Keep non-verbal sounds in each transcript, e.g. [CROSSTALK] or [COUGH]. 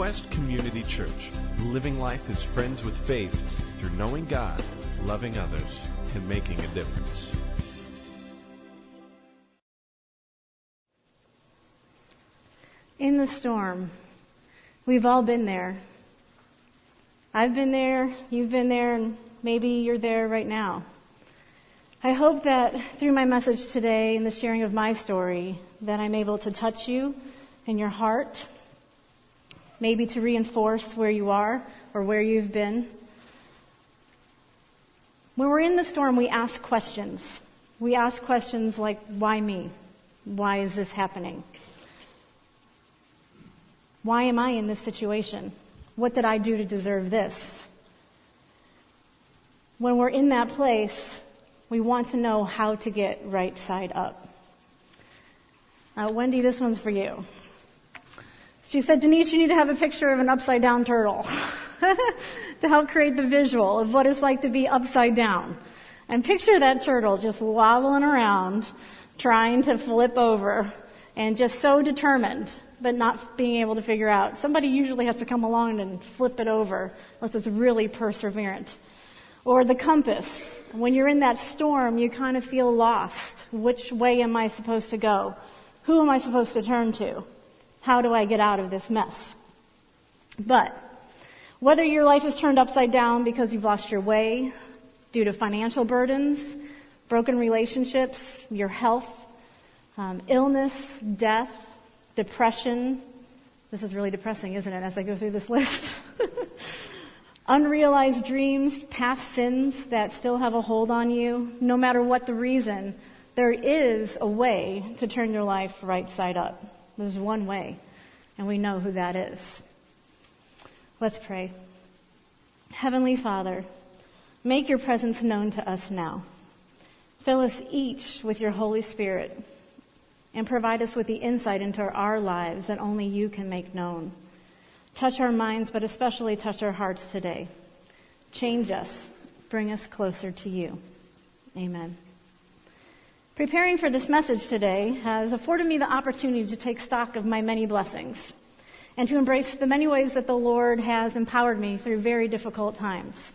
Quest Community Church, living life as friends with faith through knowing God, loving others, and making a difference. In the storm, we've all been there. I've been there, you've been there, and maybe you're there right now. I hope that through my message today and the sharing of my story, that I'm able to touch you in your heart, maybe to reinforce where you are or where you've been. When we're in the storm, we ask questions. We ask questions like, why me? Why is this happening? Why am I in this situation? What did I do to deserve this? When we're in that place, we want to know how to get right side up. Uh, Wendy, this one's for you. She said, Denise, you need to have a picture of an upside down turtle [LAUGHS] to help create the visual of what it's like to be upside down. And picture that turtle just wobbling around, trying to flip over, and just so determined, but not being able to figure out. Somebody usually has to come along and flip it over, unless it's really perseverant. Or the compass. When you're in that storm, you kind of feel lost. Which way am I supposed to go? Who am I supposed to turn to? How do I get out of this mess? But whether your life is turned upside down because you've lost your way due to financial burdens, broken relationships, your health, um, illness, death, depression. This is really depressing, isn't it, as I go through this [LAUGHS] list? Unrealized dreams, past sins that still have a hold on you, no matter what the reason, there is a way to turn your life right side up. There's one way, and we know who that is. Let's pray. Heavenly Father, make your presence known to us now. Fill us each with your Holy Spirit and provide us with the insight into our lives that only you can make known. Touch our minds, but especially touch our hearts today. Change us. Bring us closer to you. Amen. Preparing for this message today has afforded me the opportunity to take stock of my many blessings and to embrace the many ways that the Lord has empowered me through very difficult times.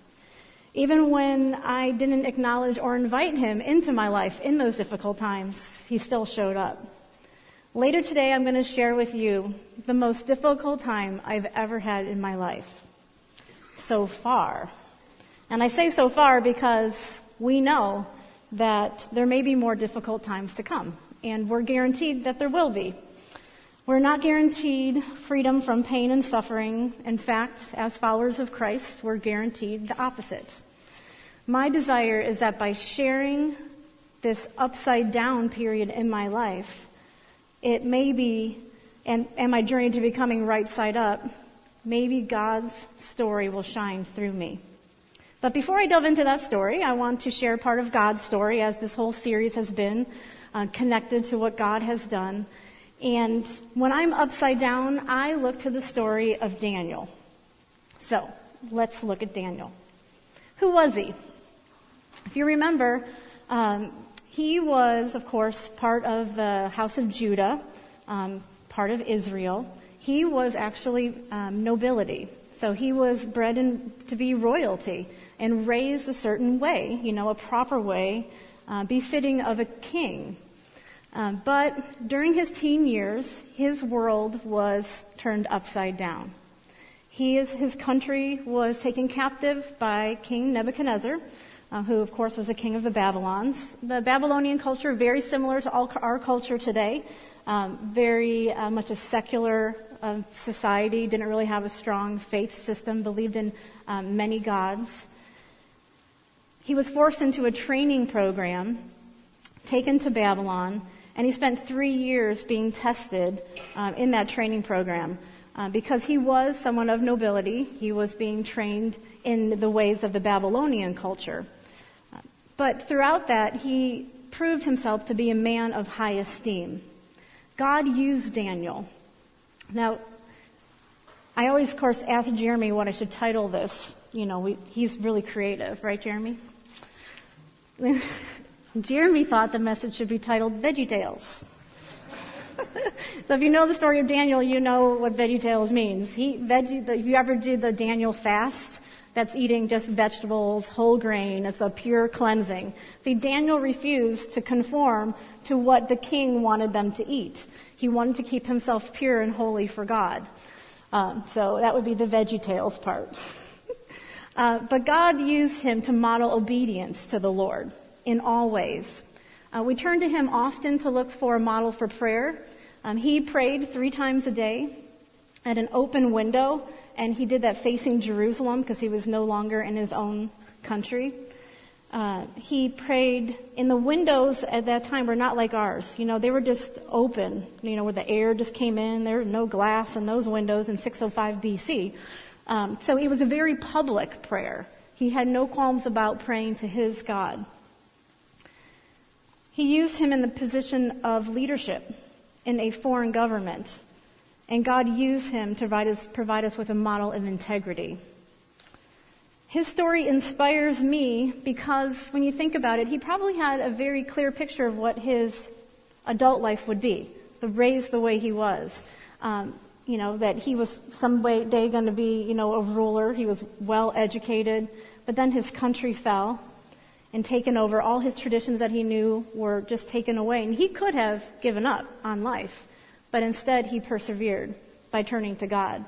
Even when I didn't acknowledge or invite Him into my life in those difficult times, He still showed up. Later today, I'm going to share with you the most difficult time I've ever had in my life. So far. And I say so far because we know that there may be more difficult times to come, and we're guaranteed that there will be. We're not guaranteed freedom from pain and suffering. In fact, as followers of Christ, we're guaranteed the opposite. My desire is that by sharing this upside down period in my life, it may be, and, and my journey to becoming right side up, maybe God's story will shine through me. But before I delve into that story, I want to share part of God's story as this whole series has been uh, connected to what God has done. And when I'm upside down, I look to the story of Daniel. So, let's look at Daniel. Who was he? If you remember, um, he was, of course, part of the house of Judah, um, part of Israel. He was actually um, nobility. So he was bred in, to be royalty and raised a certain way, you know, a proper way, uh, befitting of a king. Um, but during his teen years, his world was turned upside down. He is, his country was taken captive by King Nebuchadnezzar, uh, who of course was the king of the Babylons. The Babylonian culture, very similar to all, our culture today, um, very uh, much a secular uh, society, didn't really have a strong faith system, believed in um, many gods. He was forced into a training program, taken to Babylon, and he spent three years being tested um, in that training program. Uh, because he was someone of nobility, he was being trained in the ways of the Babylonian culture. But throughout that, he proved himself to be a man of high esteem. God used Daniel. Now, I always, of course, ask Jeremy what I should title this. You know, we, he's really creative, right, Jeremy? [LAUGHS] Jeremy thought the message should be titled Veggie Tales. [LAUGHS] so if you know the story of Daniel, you know what VeggieTales means. He, veggie, if you ever do the Daniel fast, that's eating just vegetables, whole grain. It's a pure cleansing. See, Daniel refused to conform to what the king wanted them to eat. He wanted to keep himself pure and holy for God. Um, so that would be the VeggieTales part. [LAUGHS] uh, but God used him to model obedience to the Lord in all ways. Uh, we turn to him often to look for a model for prayer. Um, he prayed three times a day at an open window, and he did that facing Jerusalem because he was no longer in his own country. Uh, he prayed in the windows at that time were not like ours. You know, they were just open. You know, where the air just came in. There was no glass in those windows in 605 BC. Um, so it was a very public prayer. He had no qualms about praying to his God. He used him in the position of leadership in a foreign government. And God used him to provide us, provide us with a model of integrity. His story inspires me because when you think about it, he probably had a very clear picture of what his adult life would be, the raised the way he was. Um, you know, that he was someday day going to be, you know, a ruler. He was well educated, but then his country fell and taken over. All his traditions that he knew were just taken away. And he could have given up on life, but instead he persevered by turning to God.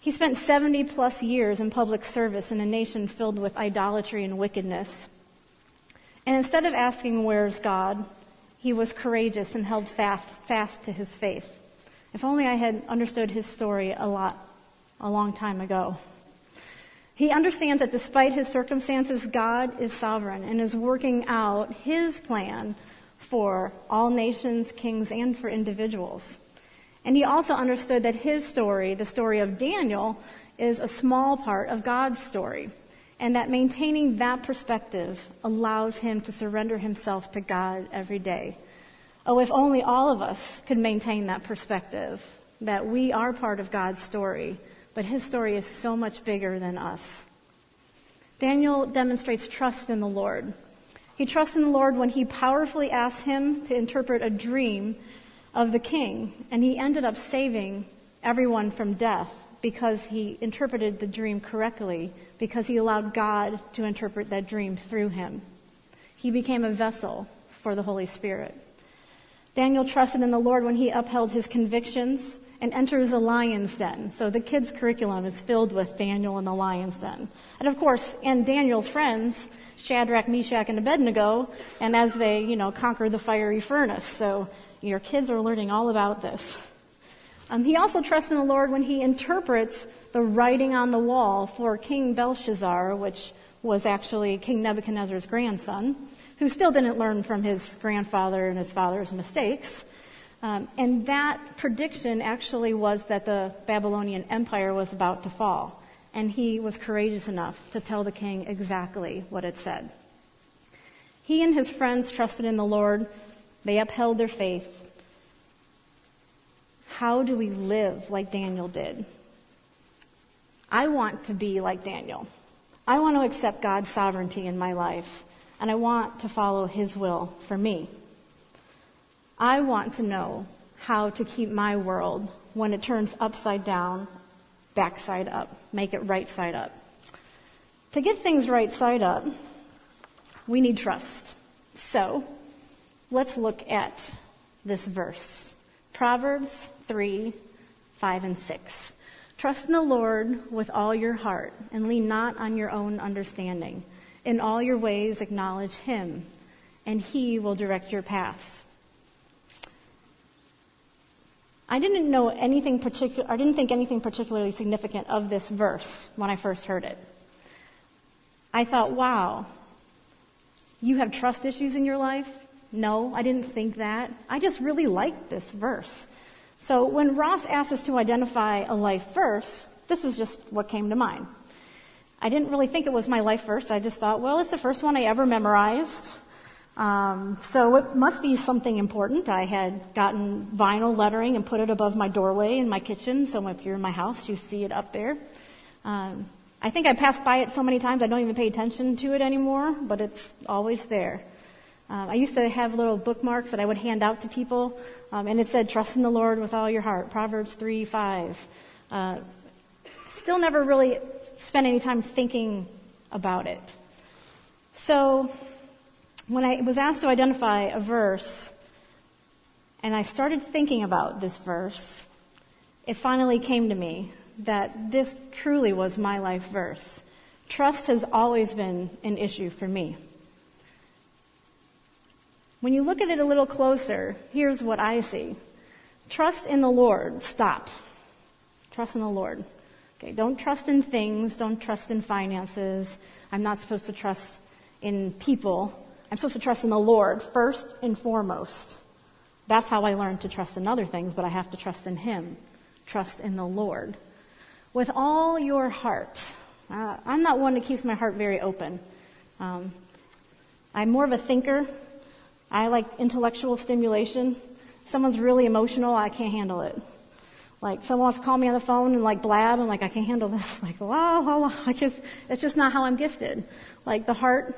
He spent 70 plus years in public service in a nation filled with idolatry and wickedness. And instead of asking, where's God, he was courageous and held fast, fast to his faith. If only I had understood his story a lot, a long time ago. He understands that despite his circumstances, God is sovereign and is working out his plan for all nations, kings, and for individuals. And he also understood that his story, the story of Daniel, is a small part of God's story. And that maintaining that perspective allows him to surrender himself to God every day. Oh, if only all of us could maintain that perspective, that we are part of God's story but his story is so much bigger than us. Daniel demonstrates trust in the Lord. He trusts in the Lord when he powerfully asks him to interpret a dream of the king, and he ended up saving everyone from death because he interpreted the dream correctly, because he allowed God to interpret that dream through him. He became a vessel for the Holy Spirit. Daniel trusted in the Lord when he upheld his convictions and enters a lion's den. So the kids' curriculum is filled with Daniel and the lion's den. And of course, and Daniel's friends, Shadrach, Meshach, and Abednego, and as they, you know, conquer the fiery furnace. So your kids are learning all about this. Um, he also trusts in the Lord when he interprets the writing on the wall for King Belshazzar, which was actually King Nebuchadnezzar's grandson, who still didn't learn from his grandfather and his father's mistakes. Um, and that prediction actually was that the Babylonian Empire was about to fall. And he was courageous enough to tell the king exactly what it said. He and his friends trusted in the Lord. They upheld their faith. How do we live like Daniel did? I want to be like Daniel. I want to accept God's sovereignty in my life, and I want to follow his will for me. I want to know how to keep my world when it turns upside down, backside up, make it right side up. To get things right side up, we need trust. So, let's look at this verse. Proverbs 3, 5 and 6. Trust in the Lord with all your heart and lean not on your own understanding. In all your ways acknowledge Him and He will direct your paths. I didn't know anything particular, I didn't think anything particularly significant of this verse when I first heard it. I thought, wow, you have trust issues in your life? No, I didn't think that. I just really liked this verse. So when Ross asked us to identify a life verse, this is just what came to mind. I didn't really think it was my life verse. I just thought, well, it's the first one I ever memorized. Um, so it must be something important. I had gotten vinyl lettering and put it above my doorway in my kitchen, so if you're in my house, you see it up there. Um, I think I passed by it so many times I don't even pay attention to it anymore, but it's always there. Um, I used to have little bookmarks that I would hand out to people, um, and it said, "Trust in the Lord with all your heart." Proverbs three five. Uh, still never really spent any time thinking about it. So, when I was asked to identify a verse, and I started thinking about this verse, it finally came to me that this truly was my life verse. Trust has always been an issue for me. When you look at it a little closer, here's what I see. Trust in the Lord. Stop. Trust in the Lord. Okay, don't trust in things. Don't trust in finances. I'm not supposed to trust in people. I'm supposed to trust in the Lord first and foremost. That's how I learned to trust in other things, but I have to trust in Him. Trust in the Lord. With all your heart. Uh, I'm not one that keeps my heart very open. Um, I'm more of a thinker. I like intellectual stimulation. Someone's really emotional, I can't handle it. Like someone wants to call me on the phone and like blab, I'm like, I can't handle this. [LAUGHS] Like, wow, wow, wow. Like it's, it's just not how I'm gifted. Like the heart,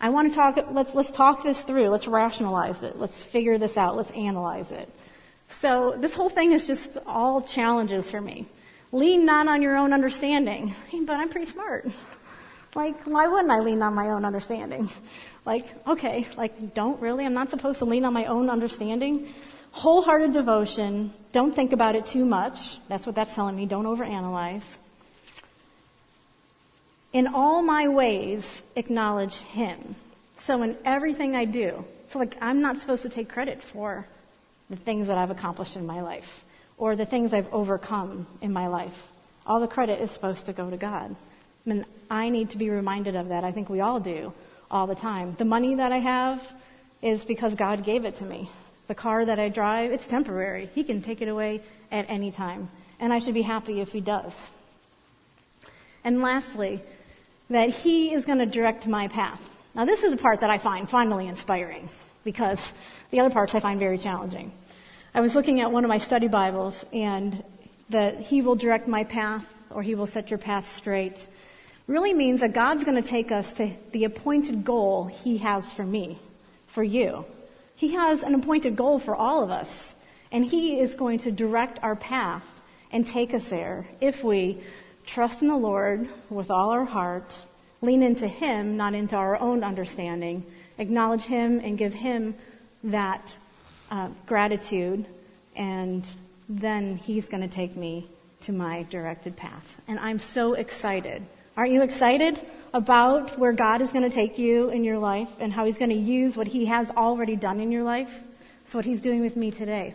I want to talk, let's, let's talk this through. Let's rationalize it. Let's figure this out. Let's analyze it. So this whole thing is just all challenges for me. Lean not on your own understanding. [LAUGHS] But I'm pretty smart. Like, why wouldn't I lean on my own understanding? Like, okay, like, don't really, I'm not supposed to lean on my own understanding. Wholehearted devotion, don't think about it too much. That's what that's telling me. Don't overanalyze. In all my ways, acknowledge Him. So in everything I do, so like, I'm not supposed to take credit for the things that I've accomplished in my life or the things I've overcome in my life. All the credit is supposed to go to God. I mean, I need to be reminded of that. I think we all do all the time. The money that I have is because God gave it to me. The car that I drive, it's temporary. He can take it away at any time. And I should be happy if He does. And lastly, that He is going to direct my path. Now this is the part that I find finally inspiring because the other parts I find very challenging. I was looking at one of my study Bibles and that He will direct my path or He will set your path straight really means that God's going to take us to the appointed goal He has for me, for you. He has an appointed goal for all of us, and He is going to direct our path and take us there if we trust in the Lord with all our heart, lean into Him, not into our own understanding, acknowledge Him and give Him that uh, gratitude, and then He's going to take me to my directed path. And I'm so excited Aren't you excited about where God is going to take you in your life and how He's going to use what He has already done in your life? It's what He's doing with me today.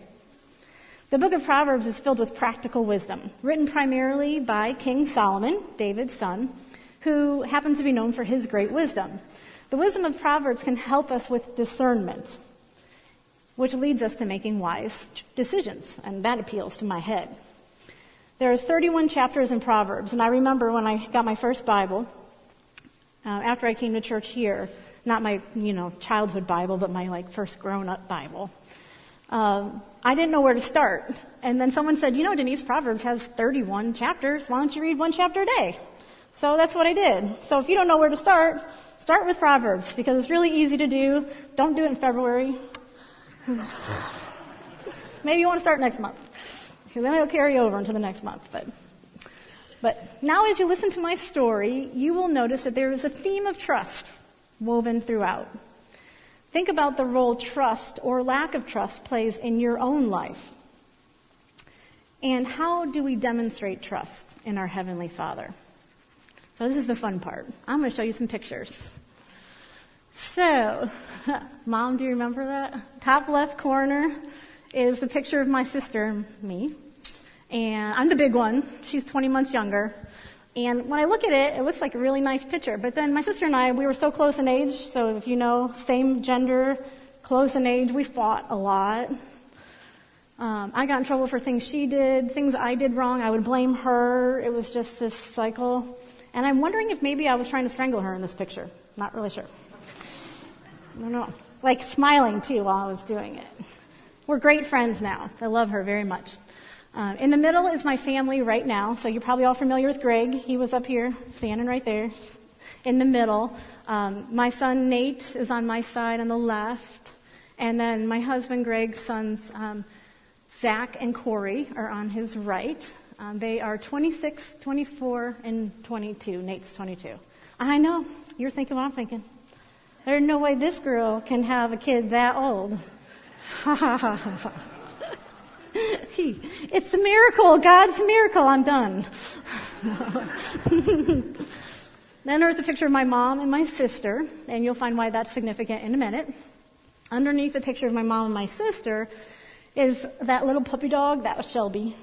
The book of Proverbs is filled with practical wisdom, written primarily by King Solomon, David's son, who happens to be known for his great wisdom. The wisdom of Proverbs can help us with discernment, which leads us to making wise decisions, and that appeals to my head. There are 31 chapters in Proverbs, and I remember when I got my first Bible, uh, after I came to church here, not my, you know, childhood Bible, but my like first grown-up Bible. Um, I didn't know where to start, and then someone said, "You know, Denise, Proverbs has 31 chapters. Why don't you read one chapter a day?" So that's what I did. So if you don't know where to start, start with Proverbs because it's really easy to do. Don't do it in February. [LAUGHS] Maybe you want to start next month then it'll carry over into the next month. But, but now as you listen to my story, you will notice that there is a theme of trust woven throughout. Think about the role trust or lack of trust plays in your own life. And how do we demonstrate trust in our Heavenly Father? So this is the fun part. I'm going to show you some pictures. So, [LAUGHS] Mom, do you remember that? Top left corner is the picture of my sister and me and I'm the big one. She's 20 months younger. And when I look at it, it looks like a really nice picture. But then my sister and I, we were so close in age. So if you know, same gender, close in age, we fought a lot. Um, I got in trouble for things she did, things I did wrong. I would blame her. It was just this cycle. And I'm wondering if maybe I was trying to strangle her in this picture. Not really sure. I don't know. Like smiling too while I was doing it. We're great friends now. I love her very much. Uh, in the middle is my family right now. So you're probably all familiar with Greg. He was up here, standing right there. in the middle. Um, my son Nate is on my side on the left, and then my husband Greg's sons um, Zach and Corey are on his right. Um, they are 26, 24, and 22. Nate's 22. I know. You're thinking what I'm thinking. There's no way this girl can have a kid that old. [LAUGHS] Ha ha ha ha. It's a miracle. God's miracle. I'm done. [LAUGHS] then there's a picture of my mom and my sister, and you'll find why that's significant in a minute. Underneath the picture of my mom and my sister is that little puppy dog, that was Shelby.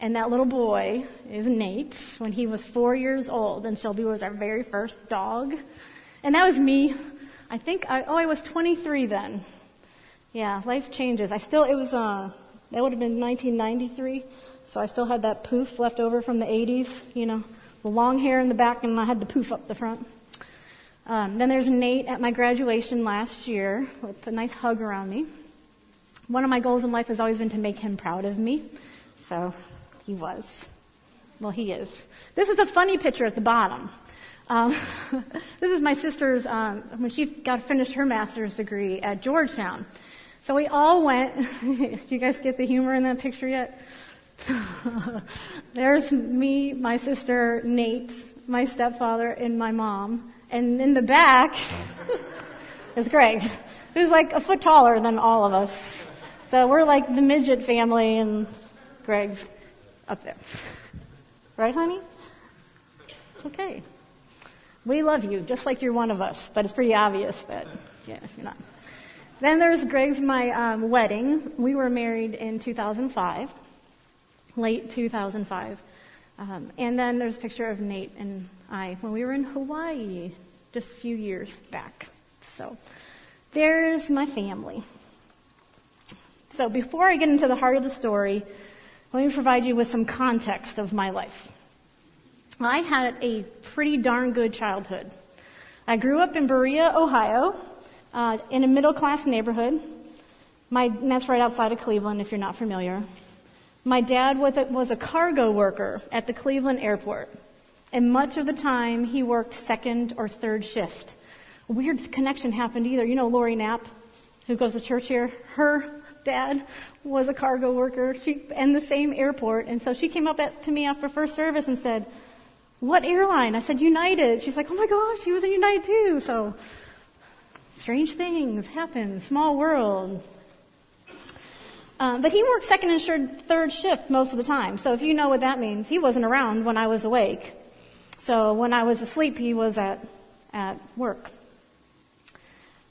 And that little boy is Nate when he was four years old, and Shelby was our very first dog. And that was me. I think I, oh, I was 23 then. Yeah, life changes. I still, it was, uh, that would have been 1993. So I still had that poof left over from the 80s, you know, the long hair in the back and I had the poof up the front. Um, then there's Nate at my graduation last year with a nice hug around me. One of my goals in life has always been to make him proud of me. So he was. Well, he is. This is a funny picture at the bottom. Um, [LAUGHS] this is my sister's um, when she got finished her master's degree at Georgetown. So we all went. [LAUGHS] do you guys get the humor in that picture yet? [LAUGHS] There's me, my sister, Nate, my stepfather, and my mom. And in the back [LAUGHS] is Greg, who's like a foot taller than all of us. So we're like the midget family and Greg's up there. Right, honey? It's okay. We love you, just like you're one of us, but it's pretty obvious that, yeah, you're not. Then there's Greg's my um, wedding. We were married in 2005, late 2005. Um, and then there's a picture of Nate and I when we were in Hawaii just a few years back. So there's my family. So before I get into the heart of the story, let me provide you with some context of my life. I had a pretty darn good childhood. I grew up in Berea, Ohio, uh, in a middle class neighborhood. My, that's right outside of Cleveland, if you're not familiar. My dad was a, was a cargo worker at the Cleveland airport, and much of the time he worked second or third shift. A weird connection happened either. You know Lori Knapp, who goes to church here. Her dad was a cargo worker she, in the same airport, and so she came up at, to me after first service and said, "What airline?" I said, "United." She's like, "Oh my gosh, he was in United too." So Strange things happen, small world. Um, but he worked second and third shift most of the time. So if you know what that means, he wasn't around when I was awake. So when I was asleep, he was at, at work.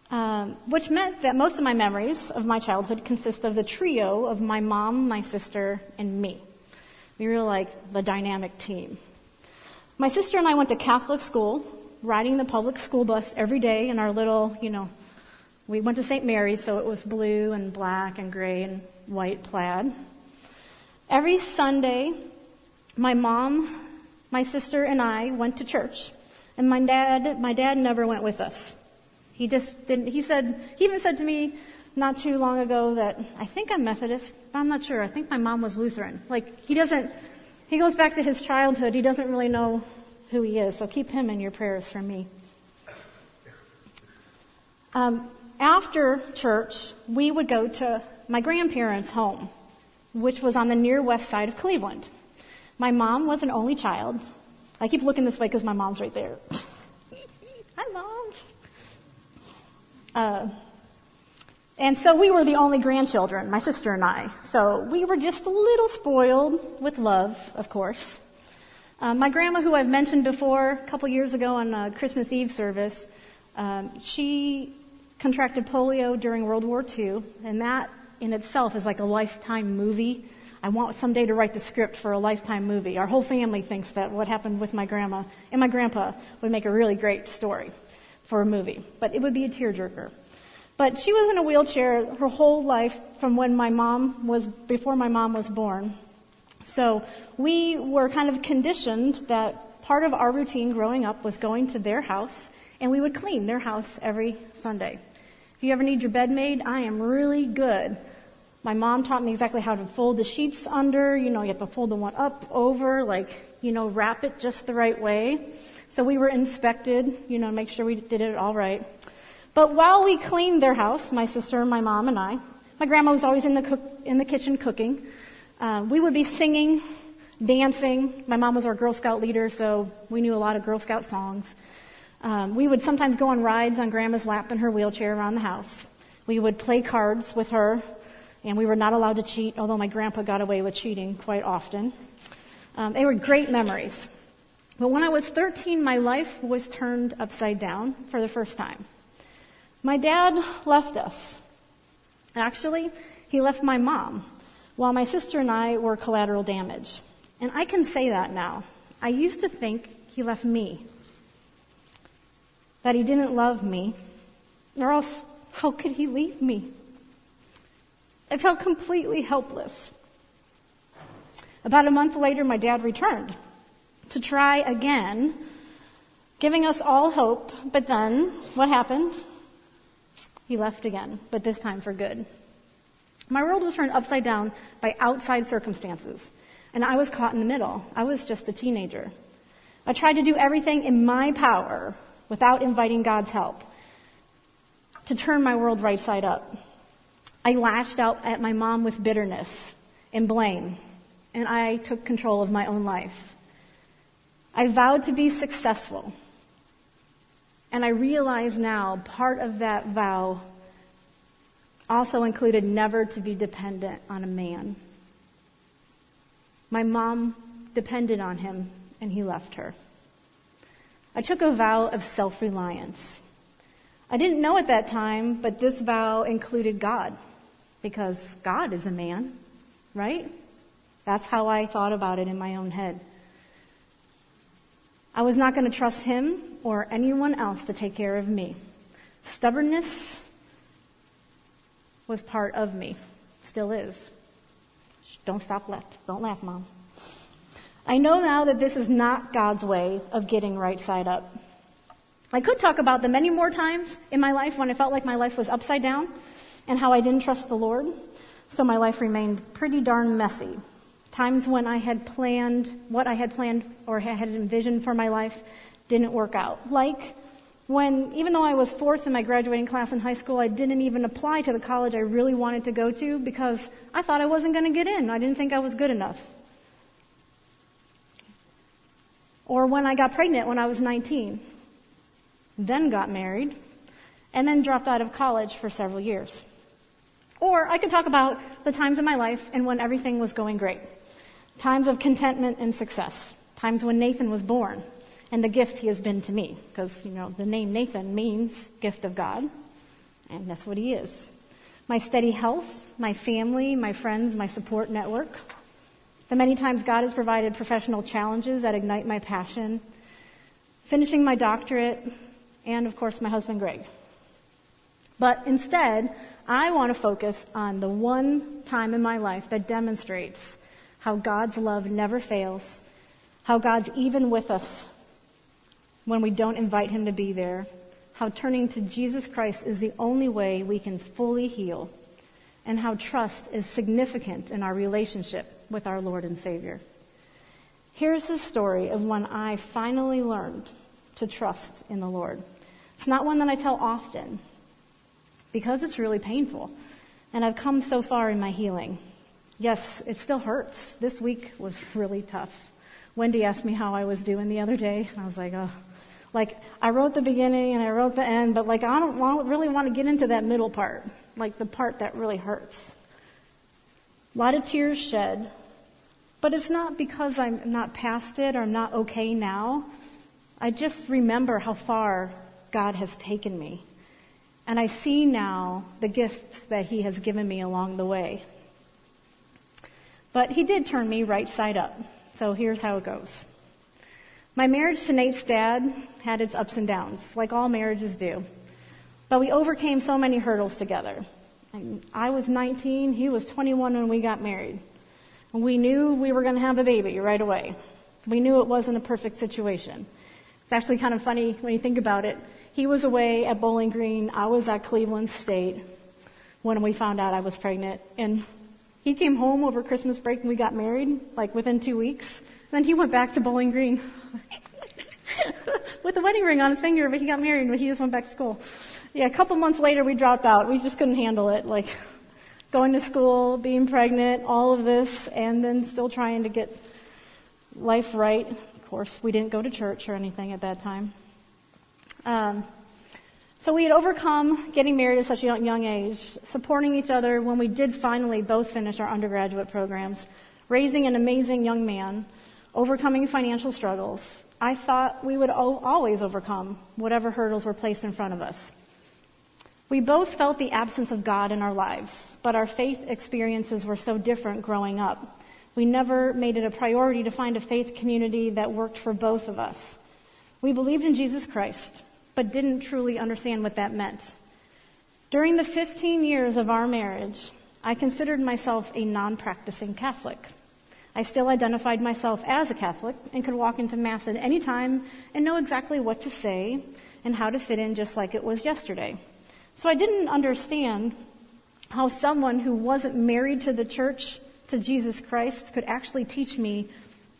Um, which meant that most of my memories of my childhood consist of the trio of my mom, my sister, and me. We were like the dynamic team. My sister and I went to Catholic school, riding the public school bus every day in our little, you know, we went to St. Mary's, so it was blue and black and gray and white plaid. Every Sunday, my mom, my sister, and I went to church. And my dad, my dad never went with us. He just didn't, he said, he even said to me not too long ago that I think I'm Methodist, but I'm not sure. I think my mom was Lutheran. Like, he doesn't, he goes back to his childhood. He doesn't really know who he is. So keep him in your prayers for me. Um, after church, we would go to my grandparents' home, which was on the near west side of Cleveland. My mom was an only child. I keep looking this way because my mom's right there. Hi, mom. Uh, and so we were the only grandchildren, my sister and I. So we were just a little spoiled with love, of course. Uh, my grandma, who I've mentioned before, a couple years ago on a Christmas Eve service, um, she contracted polio during World War II, and that in itself is like a lifetime movie. I want someday to write the script for a lifetime movie. Our whole family thinks that what happened with my grandma and my grandpa would make a really great story for a movie, but it would be a tearjerker. But she was in a wheelchair her whole life from when my mom was, before my mom was born. So we were kind of conditioned that part of our routine growing up was going to their house and we would clean their house every Sunday. If you ever need your bed made, I am really good. My mom taught me exactly how to fold the sheets under. You know, you have to fold the one up, over, like, you know, wrap it just the right way. So we were inspected, you know, make sure we did it all right. But while we cleaned their house, my sister, my mom, and I, my grandma was always in the cook, in the kitchen cooking. Uh, we would be singing, dancing. My mom was our Girl Scout leader, so we knew a lot of Girl Scout songs. Um, we would sometimes go on rides on grandma's lap in her wheelchair around the house. We would play cards with her, and we were not allowed to cheat, although my grandpa got away with cheating quite often. Um, they were great memories. But when I was 13, my life was turned upside down for the first time. My dad left us. Actually, he left my mom, while my sister and I were collateral damage. And I can say that now. I used to think he left me. That he didn't love me. Or else, how could he leave me? I felt completely helpless. About a month later, my dad returned to try again, giving us all hope. But then, what happened? He left again, but this time for good. My world was turned upside down by outside circumstances, and I was caught in the middle. I was just a teenager. I tried to do everything in my power without inviting God's help to turn my world right side up. I lashed out at my mom with bitterness and blame, and I took control of my own life. I vowed to be successful, and I realize now part of that vow also included never to be dependent on a man. My mom depended on him and he left her. I took a vow of self-reliance. I didn't know at that time, but this vow included God because God is a man, right? That's how I thought about it in my own head. I was not going to trust him or anyone else to take care of me. Stubbornness was part of me. Still is. Don't stop left. Don't laugh, mom. I know now that this is not God's way of getting right side up. I could talk about the many more times in my life when I felt like my life was upside down and how I didn't trust the Lord. So my life remained pretty darn messy. Times when I had planned, what I had planned or had envisioned for my life didn't work out. Like when, even though I was fourth in my graduating class in high school, I didn't even apply to the college I really wanted to go to because I thought I wasn't going to get in. I didn't think I was good enough. Or when I got pregnant when I was 19, then got married, and then dropped out of college for several years. Or I could talk about the times in my life and when everything was going great. Times of contentment and success. Times when Nathan was born and the gift he has been to me. Because, you know, the name Nathan means gift of God. And that's what he is. My steady health, my family, my friends, my support network. The many times God has provided professional challenges that ignite my passion. Finishing my doctorate. And of course my husband Greg. But instead, I want to focus on the one time in my life that demonstrates how God's love never fails, how God's even with us when we don't invite Him to be there, how turning to Jesus Christ is the only way we can fully heal, and how trust is significant in our relationship with our Lord and Savior. Here's the story of when I finally learned to trust in the Lord. It's not one that I tell often because it's really painful. And I've come so far in my healing. Yes, it still hurts. This week was really tough. Wendy asked me how I was doing the other day, and I was like, oh, like I wrote the beginning and I wrote the end, but like I don't want, really want to get into that middle part, like the part that really hurts. A lot of tears shed, but it's not because I'm not past it or I'm not okay now. I just remember how far God has taken me. And I see now the gifts that He has given me along the way. But He did turn me right side up. So here's how it goes. My marriage to Nate's dad had its ups and downs, like all marriages do. But we overcame so many hurdles together. I was 19, he was 21 when we got married. We knew we were going to have a baby right away. We knew it wasn't a perfect situation. It's actually kind of funny when you think about it. He was away at Bowling Green, I was at Cleveland State when we found out I was pregnant. And he came home over Christmas break and we got married, like within two weeks. Then he went back to Bowling Green. [LAUGHS] with the wedding ring on his finger, but he got married, but he just went back to school. Yeah, a couple months later we dropped out. We just couldn't handle it. Like, going to school, being pregnant, all of this, and then still trying to get life right. Of course, we didn't go to church or anything at that time. Um, so we had overcome getting married at such a young age, supporting each other when we did finally both finish our undergraduate programs, raising an amazing young man, overcoming financial struggles. I thought we would always overcome whatever hurdles were placed in front of us. We both felt the absence of God in our lives, but our faith experiences were so different growing up. We never made it a priority to find a faith community that worked for both of us. We believed in Jesus Christ, but didn't truly understand what that meant. During the 15 years of our marriage, I considered myself a non-practicing Catholic. I still identified myself as a Catholic and could walk into Mass at any time and know exactly what to say and how to fit in just like it was yesterday. So I didn't understand how someone who wasn't married to the church, to Jesus Christ, could actually teach me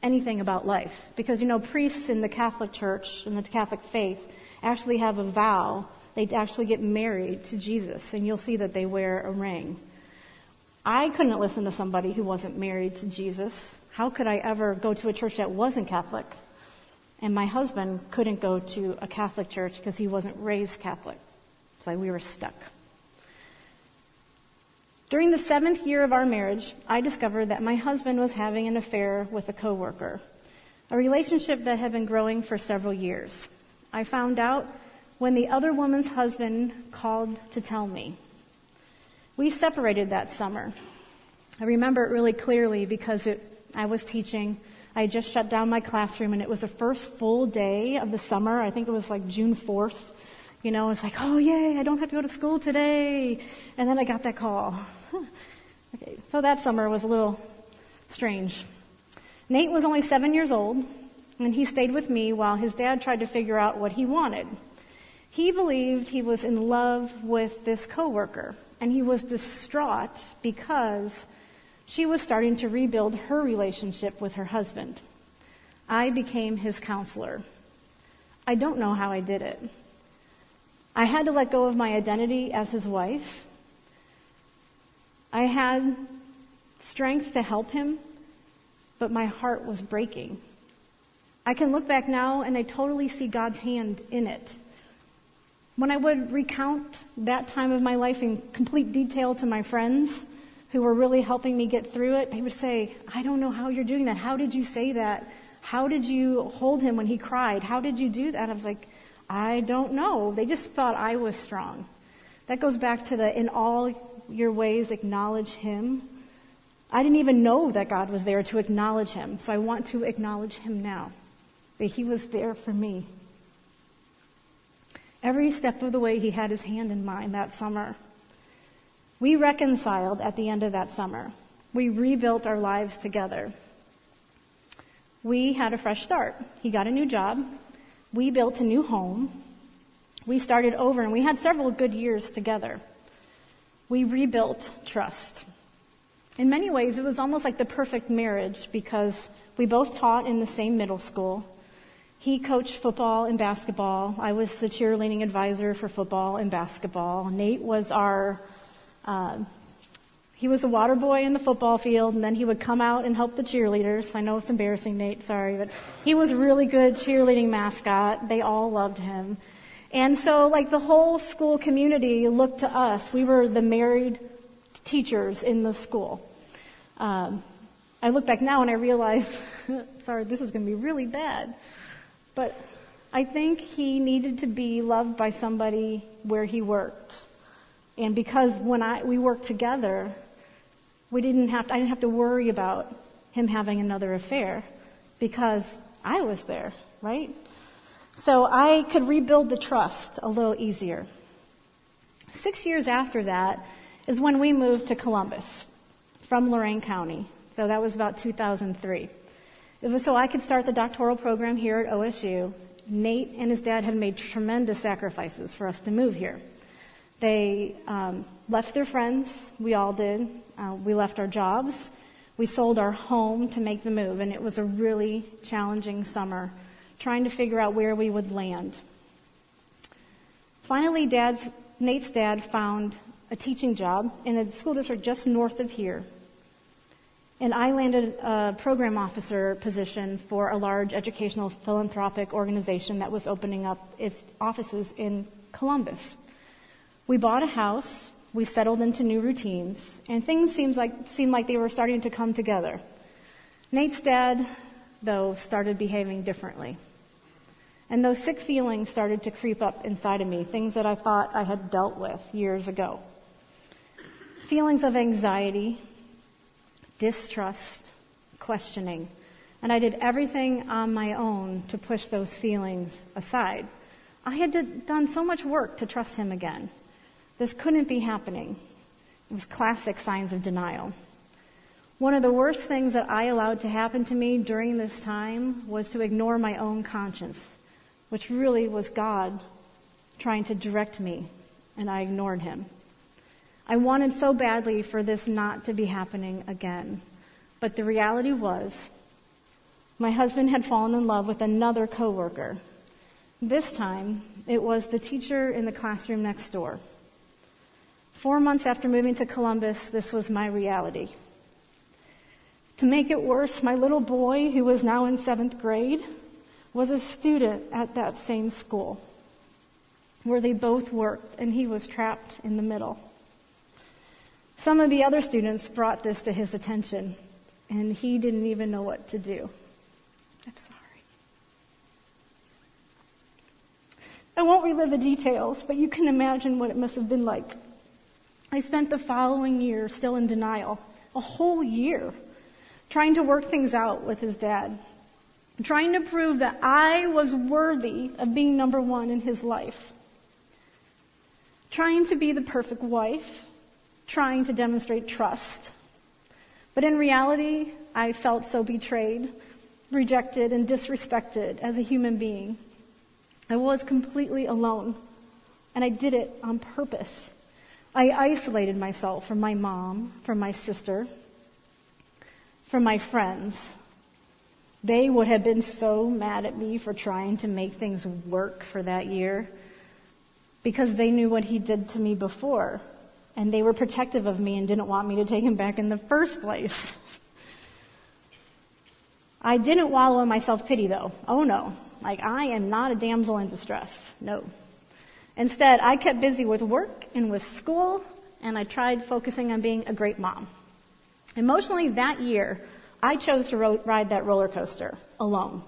anything about life. Because, you know, priests in the Catholic Church, in the Catholic faith, actually have a vow. They actually get married to Jesus, and you'll see that they wear a ring. I couldn't listen to somebody who wasn't married to Jesus. How could I ever go to a church that wasn't Catholic? And my husband couldn't go to a Catholic church because he wasn't raised Catholic. So we were stuck. During the seventh year of our marriage, I discovered that my husband was having an affair with a coworker, a relationship that had been growing for several years. I found out when the other woman's husband called to tell me. We separated that summer. I remember it really clearly because it, I was teaching. I just shut down my classroom and it was the first full day of the summer. I think it was like June 4th. You know, it's like, oh yay, I don't have to go to school today. And then I got that call. [LAUGHS] okay, so that summer was a little strange. Nate was only seven years old and he stayed with me while his dad tried to figure out what he wanted. He believed he was in love with this coworker, and he was distraught because she was starting to rebuild her relationship with her husband. I became his counselor. I don't know how I did it. I had to let go of my identity as his wife. I had strength to help him, but my heart was breaking. I can look back now and I totally see God's hand in it. When I would recount that time of my life in complete detail to my friends who were really helping me get through it, they would say, I don't know how you're doing that. How did you say that? How did you hold him when he cried? How did you do that? I was like, I don't know. They just thought I was strong. That goes back to the in all your ways acknowledge him. I didn't even know that God was there to acknowledge him, so I want to acknowledge him now that he was there for me. Every step of the way, he had his hand in mine that summer. We reconciled at the end of that summer. We rebuilt our lives together. We had a fresh start. He got a new job. We built a new home. We started over and we had several good years together. We rebuilt trust. In many ways, it was almost like the perfect marriage because we both taught in the same middle school. He coached football and basketball. I was the cheerleading advisor for football and basketball. Nate was our, uh, he was the water boy in the football field, and then he would come out and help the cheerleaders. I know it's embarrassing, Nate, sorry, but he was a really good cheerleading mascot. They all loved him. And so, like, the whole school community looked to us. We were the married teachers in the school. Um, I look back now and I realize, [LAUGHS] sorry, this is going to be really bad. But I think he needed to be loved by somebody where he worked. And because when I, we worked together, we didn't have to, I didn't have to worry about him having another affair because I was there, right? So I could rebuild the trust a little easier. Six years after that is when we moved to Columbus from Lorain County. So that was about 2003. It was so I could start the doctoral program here at OSU. Nate and his dad had made tremendous sacrifices for us to move here. They um, left their friends. We all did. Uh, we left our jobs. We sold our home to make the move, and it was a really challenging summer trying to figure out where we would land. Finally, dad's, Nate's dad found a teaching job in a school district just north of here. And I landed a program officer position for a large educational philanthropic organization that was opening up its offices in Columbus. We bought a house, we settled into new routines, and things seemed like, seemed like they were starting to come together. Nate's dad, though, started behaving differently. And those sick feelings started to creep up inside of me, things that I thought I had dealt with years ago. Feelings of anxiety, distrust, questioning. And I did everything on my own to push those feelings aside. I had done so much work to trust him again. This couldn't be happening. It was classic signs of denial. One of the worst things that I allowed to happen to me during this time was to ignore my own conscience, which really was God trying to direct me, and I ignored him. I wanted so badly for this not to be happening again. But the reality was, my husband had fallen in love with another coworker. This time, it was the teacher in the classroom next door. Four months after moving to Columbus, this was my reality. To make it worse, my little boy, who was now in seventh grade, was a student at that same school where they both worked and he was trapped in the middle. Some of the other students brought this to his attention, and he didn't even know what to do. I'm sorry. I won't relive the details, but you can imagine what it must have been like. I spent the following year still in denial, a whole year, trying to work things out with his dad, trying to prove that I was worthy of being number one in his life, trying to be the perfect wife, trying to demonstrate trust. But in reality, I felt so betrayed, rejected, and disrespected as a human being. I was completely alone, and I did it on purpose. I isolated myself from my mom, from my sister, from my friends. They would have been so mad at me for trying to make things work for that year because they knew what he did to me before and they were protective of me and didn't want me to take him back in the first place. I didn't wallow in my self-pity though. Oh no. Like I am not a damsel in distress. No. Instead, I kept busy with work and with school and I tried focusing on being a great mom. Emotionally that year, I chose to ro- ride that roller coaster alone.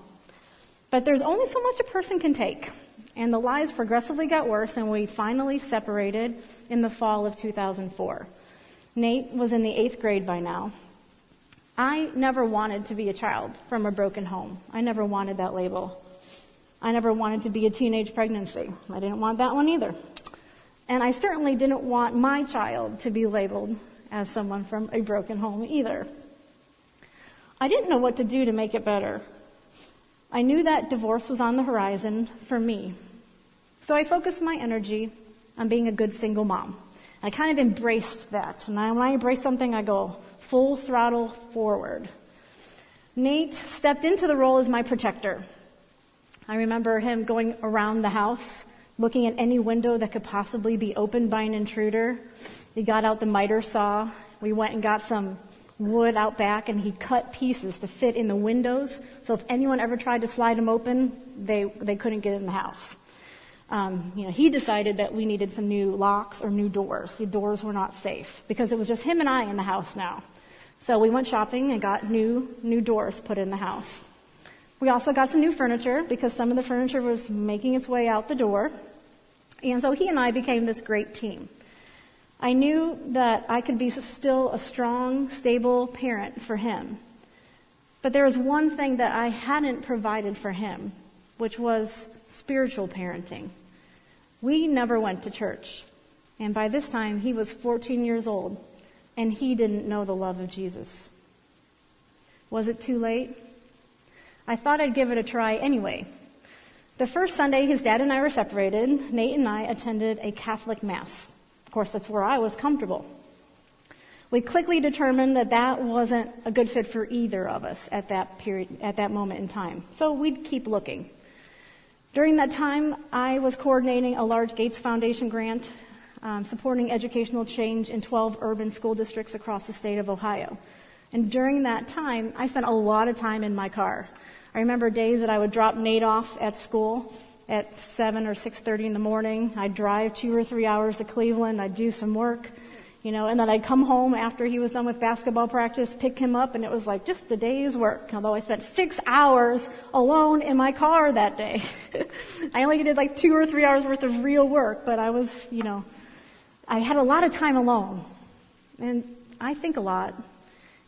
But there's only so much a person can take and the lies progressively got worse and we finally separated in the fall of 2004. Nate was in the eighth grade by now. I never wanted to be a child from a broken home. I never wanted that label. I never wanted to be a teenage pregnancy. I didn't want that one either. And I certainly didn't want my child to be labeled as someone from a broken home either. I didn't know what to do to make it better. I knew that divorce was on the horizon for me. So I focused my energy on being a good single mom. I kind of embraced that. And when I embrace something, I go full throttle forward. Nate stepped into the role as my protector. I remember him going around the house, looking at any window that could possibly be opened by an intruder. He got out the miter saw. We went and got some wood out back and he cut pieces to fit in the windows. So if anyone ever tried to slide them open, they, they couldn't get in the house. Um, you know, he decided that we needed some new locks or new doors. The doors were not safe because it was just him and I in the house now. So we went shopping and got new, new doors put in the house. We also got some new furniture because some of the furniture was making its way out the door. And so he and I became this great team. I knew that I could be still a strong, stable parent for him. But there was one thing that I hadn't provided for him, which was spiritual parenting. We never went to church. And by this time, he was 14 years old, and he didn't know the love of Jesus. Was it too late? I thought I'd give it a try anyway. The first Sunday his dad and I were separated, Nate and I attended a Catholic Mass. Of course, that's where I was comfortable. We quickly determined that that wasn't a good fit for either of us at that period, at that moment in time. So we'd keep looking. During that time, I was coordinating a large Gates Foundation grant um, supporting educational change in 12 urban school districts across the state of Ohio. And during that time, I spent a lot of time in my car. I remember days that I would drop Nate off at school at 7 or 6.30 in the morning. I'd drive two or three hours to Cleveland. I'd do some work, you know, and then I'd come home after he was done with basketball practice, pick him up, and it was like just a day's work. Although I spent six hours alone in my car that day. [LAUGHS] I only did like two or three hours worth of real work, but I was, you know, I had a lot of time alone. And I think a lot.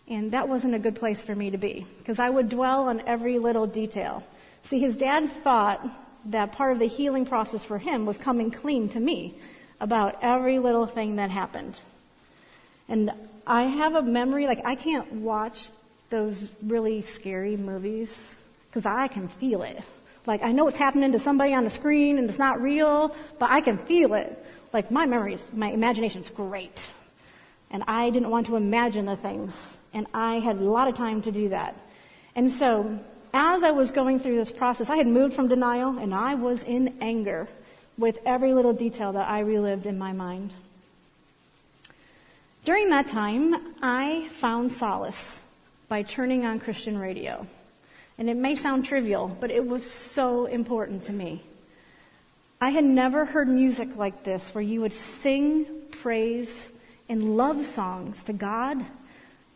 And that wasn't a good place for me to be because I would dwell on every little detail. See, his dad thought that part of the healing process for him was coming clean to me about every little thing that happened. And I have a memory, like I can't watch those really scary movies because I can feel it. Like I know what's happening to somebody on the screen and it's not real, but I can feel it. Like my memory is, my imagination's great. And I didn't want to imagine the things. And I had a lot of time to do that. And so, as I was going through this process, I had moved from denial and I was in anger with every little detail that I relived in my mind. During that time, I found solace by turning on Christian radio. And it may sound trivial, but it was so important to me. I had never heard music like this where you would sing praise and love songs to God.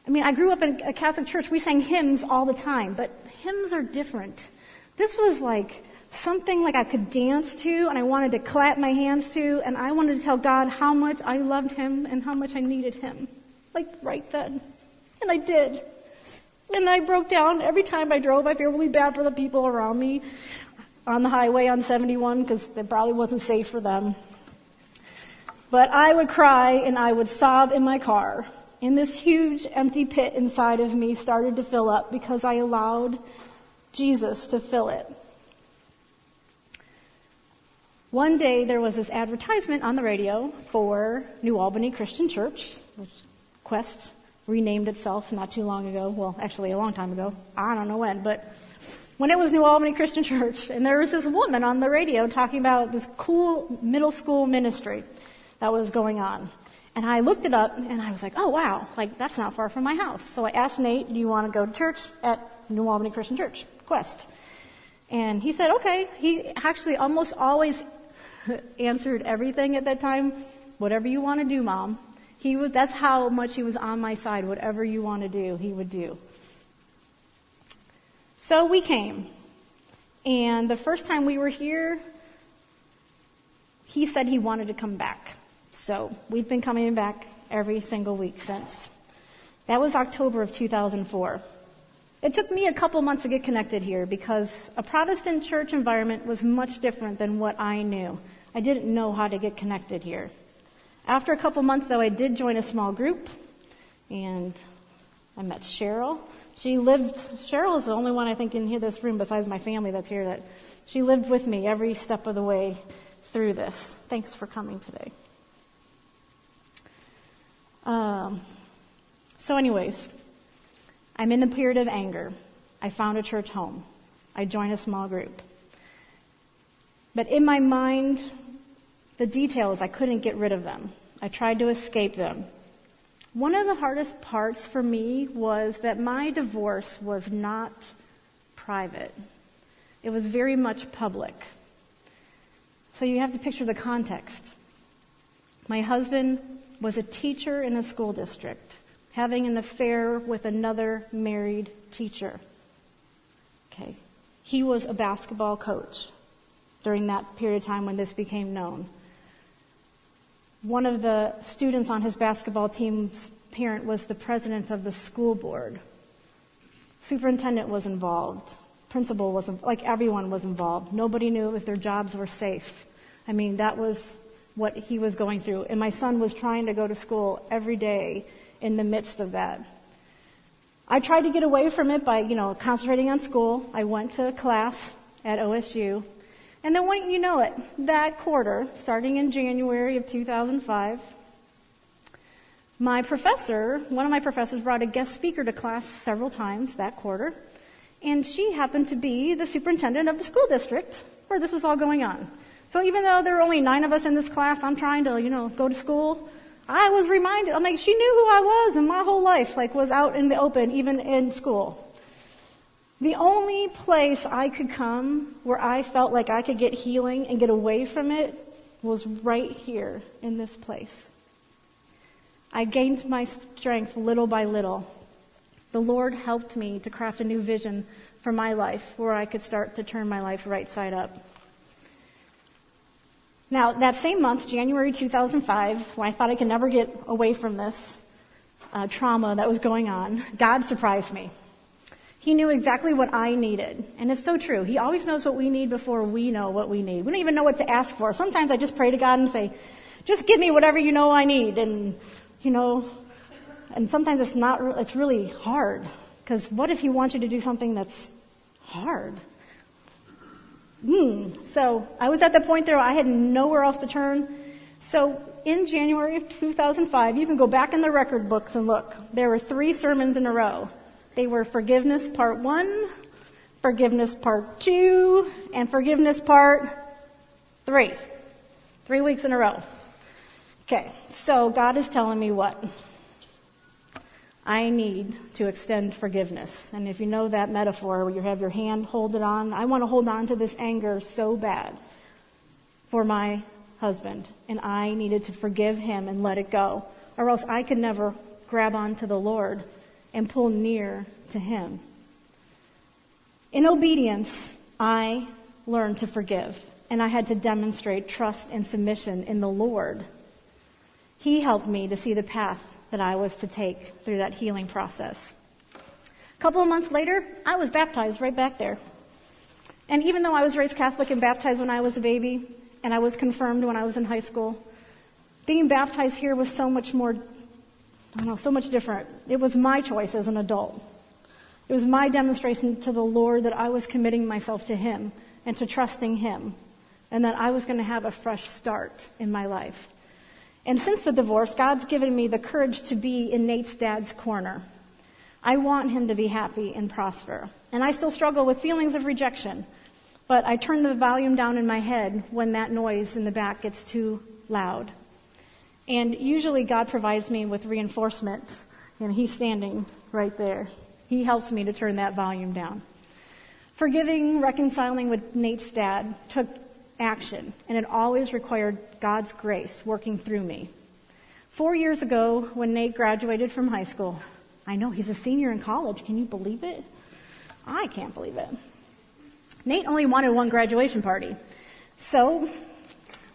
I mean, I grew up in a Catholic church. We sang hymns all the time, but hymns are different. This was like something like I could dance to and I wanted to clap my hands to and I wanted to tell God how much I loved him and how much I needed him. Like right then. And I did. And I broke down every time I drove. I feel really bad for the people around me on the highway on 71 because it probably wasn't safe for them. But I would cry and I would sob in my car. And this huge empty pit inside of me started to fill up because I allowed Jesus to fill it. One day there was this advertisement on the radio for New Albany Christian Church, which Quest renamed itself not too long ago. Well, actually a long time ago. I don't know when, but when it was New Albany Christian Church, and there was this woman on the radio talking about this cool middle school ministry that was going on. And I looked it up and I was like, oh wow, like that's not far from my house. So I asked Nate, do you want to go to church at New Albany Christian Church, Quest? And he said, okay. He actually almost always [LAUGHS] answered everything at that time. Whatever you want to do, mom. He was, that's how much he was on my side. Whatever you want to do, he would do. So we came. And the first time we were here, he said he wanted to come back. So we've been coming back every single week since. That was October of 2004. It took me a couple months to get connected here because a Protestant church environment was much different than what I knew. I didn't know how to get connected here. After a couple months though, I did join a small group and I met Cheryl. She lived, Cheryl is the only one I think in here, this room besides my family that's here that she lived with me every step of the way through this. Thanks for coming today. Um, so anyways, I'm in a period of anger. I found a church home. I joined a small group. But in my mind, the details, I couldn't get rid of them. I tried to escape them. One of the hardest parts for me was that my divorce was not private. It was very much public. So you have to picture the context. My husband was a teacher in a school district, having an affair with another married teacher. Okay. He was a basketball coach during that period of time when this became known. One of the students on his basketball team's parent was the president of the school board. Superintendent was involved. Principal was, like everyone was involved. Nobody knew if their jobs were safe. I mean, that was what he was going through. And my son was trying to go to school every day in the midst of that. I tried to get away from it by, you know, concentrating on school. I went to class at OSU. And then when you know it, that quarter, starting in January of 2005, my professor, one of my professors brought a guest speaker to class several times that quarter. And she happened to be the superintendent of the school district where this was all going on. So even though there were only nine of us in this class, I'm trying to, you know, go to school. I was reminded, I'm like, she knew who I was and my whole life, like, was out in the open, even in school. The only place I could come where I felt like I could get healing and get away from it was right here in this place. I gained my strength little by little. The Lord helped me to craft a new vision for my life where I could start to turn my life right side up. Now, that same month, January 2005, when I thought I could never get away from this uh, trauma that was going on, God surprised me. He knew exactly what I needed. And it's so true. He always knows what we need before we know what we need. We don't even know what to ask for. Sometimes I just pray to God and say, just give me whatever you know I need. And, you know, and sometimes it's not, it's really hard. Because what if He wants you to do something that's hard? Hmm. So I was at the point there I had nowhere else to turn. So in January of 2005, you can go back in the record books and look. There were three sermons in a row. They were forgiveness part one, forgiveness part two, and forgiveness part three. Three weeks in a row. Okay, so God is telling me what? I need to extend forgiveness. And if you know that metaphor where you have your hand hold it on, I want to hold on to this anger so bad for my husband. And I needed to forgive him and let it go. Or else I could never grab onto the Lord and pull near to him. In obedience, I learned to forgive. And I had to demonstrate trust and submission in the Lord. He helped me to see the path that I was to take through that healing process. A couple of months later, I was baptized right back there. And even though I was raised Catholic and baptized when I was a baby, and I was confirmed when I was in high school, being baptized here was so much more, I don't know, so much different. It was my choice as an adult. It was my demonstration to the Lord that I was committing myself to Him and to trusting Him, and that I was going to have a fresh start in my life. And since the divorce, God's given me the courage to be in Nate's dad's corner. I want him to be happy and prosper. And I still struggle with feelings of rejection. But I turn the volume down in my head when that noise in the back gets too loud. And usually God provides me with reinforcement. And he's standing right there. He helps me to turn that volume down. Forgiving, reconciling with Nate's dad took action, and it always required God's grace working through me. Four years ago, when Nate graduated from high school, I know he's a senior in college. Can you believe it? I can't believe it. Nate only wanted one graduation party. So,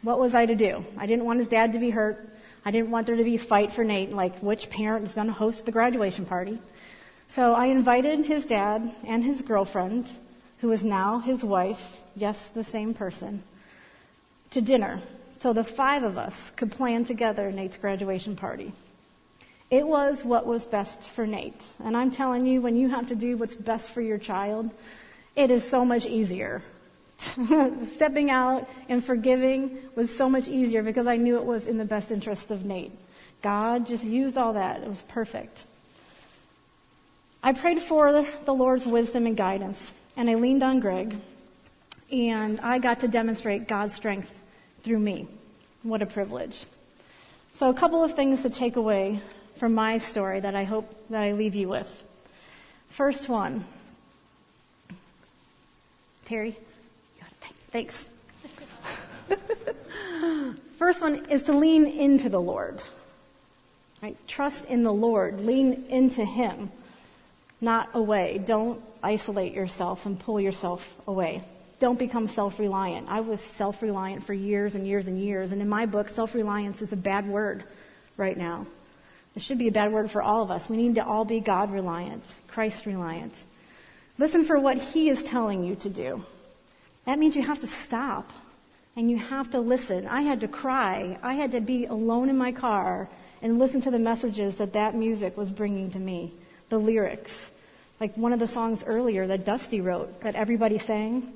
what was I to do? I didn't want his dad to be hurt. I didn't want there to be a fight for Nate, like which parent is going to host the graduation party. So I invited his dad and his girlfriend, who is now his wife, yes, the same person, to dinner so the five of us could plan together Nate's graduation party. It was what was best for Nate. And I'm telling you, when you have to do what's best for your child, it is so much easier. [LAUGHS] Stepping out and forgiving was so much easier because I knew it was in the best interest of Nate. God just used all that. It was perfect. I prayed for the Lord's wisdom and guidance, and I leaned on Greg, and I got to demonstrate God's strength through me. What a privilege. So a couple of things to take away from my story that I hope that I leave you with. First one. Terry? Thanks. [LAUGHS] First one is to lean into the Lord. Right? Trust in the Lord. Lean into Him, not away. Don't isolate yourself and pull yourself away don't become self-reliant. I was self-reliant for years and years and years, and in my book, self-reliance is a bad word right now. It should be a bad word for all of us. We need to all be God-reliant, Christ-reliant. Listen for what He is telling you to do. That means you have to stop and you have to listen. I had to cry. I had to be alone in my car and listen to the messages that that music was bringing to me, the lyrics. Like one of the songs earlier that Dusty wrote that everybody sang.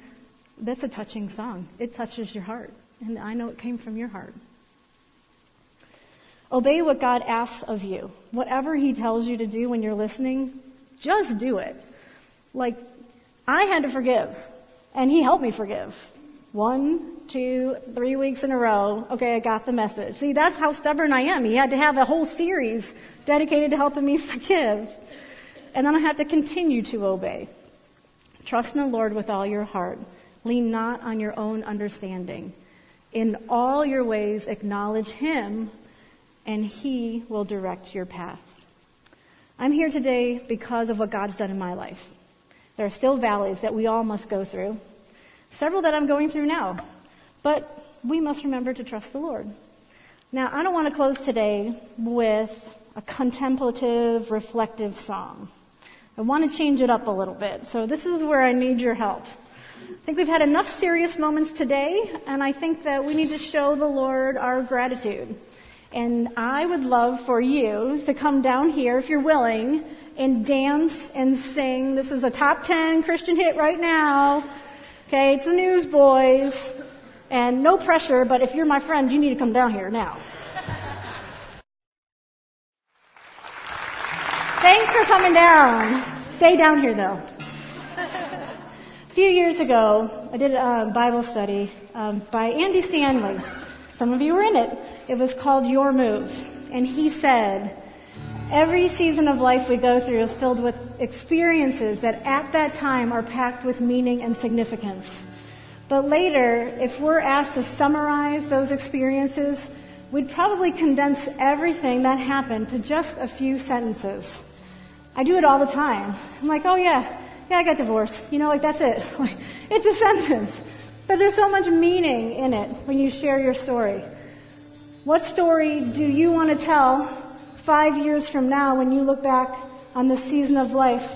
That's a touching song. It touches your heart. And I know it came from your heart. Obey what God asks of you. Whatever He tells you to do when you're listening, just do it. Like, I had to forgive, and he helped me forgive. One, two, three weeks in a row. Okay, I got the message. See, that's how stubborn I am. He had to have a whole series dedicated to helping me [LAUGHS] forgive. And then I had to continue to obey. Trust in the Lord with all your heart. Lean not on your own understanding. In all your ways acknowledge Him, and He will direct your path. I'm here today because of what God's done in my life. There are still valleys that we all must go through. Several that I'm going through now. But we must remember to trust the Lord. Now, I don't want to close today with a contemplative, reflective song. I want to change it up a little bit. So this is where I need your help. I think we've had enough serious moments today, and I think that we need to show the Lord our gratitude. And I would love for you to come down here, if you're willing, and dance and sing. This is a top 10 Christian hit right now. Okay, it's the Newsboys. And no pressure, but if you're my friend, you need to come down here now. Thanks for coming down. Stay down here though. A few years ago, I did a Bible study um, by Andy Stanley. Some of you were in it. It was called Your Move. And he said, every season of life we go through is filled with experiences that at that time are packed with meaning and significance. But later, if we're asked to summarize those experiences, we'd probably condense everything that happened to just a few sentences. I do it all the time. I'm like, oh yeah, yeah, I got divorced. You know, like that's it. [LAUGHS] Like, it's a sentence. But there's so much meaning in it when you share your story. What story do you want to tell five years from now when you look back on the season of life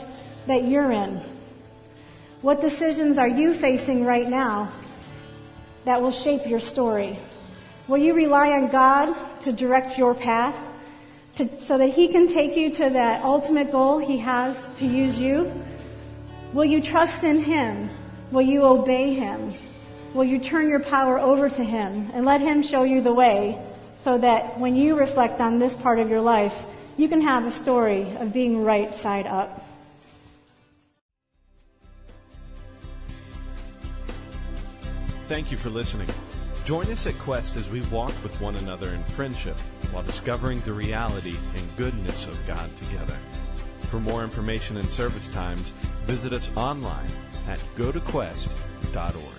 that you're in? What decisions are you facing right now that will shape your story? Will you rely on God to direct your path? to, so that He can take you to that ultimate goal He has to use you? Will you trust in Him? Will you obey Him? Will you turn your power over to Him and let Him show you the way so that when you reflect on this part of your life, you can have a story of being right side up? Thank you for listening. Join us at Quest as we walk with one another in friendship while discovering the reality and goodness of God together. For more information and service times, visit us online at gotoquest.org.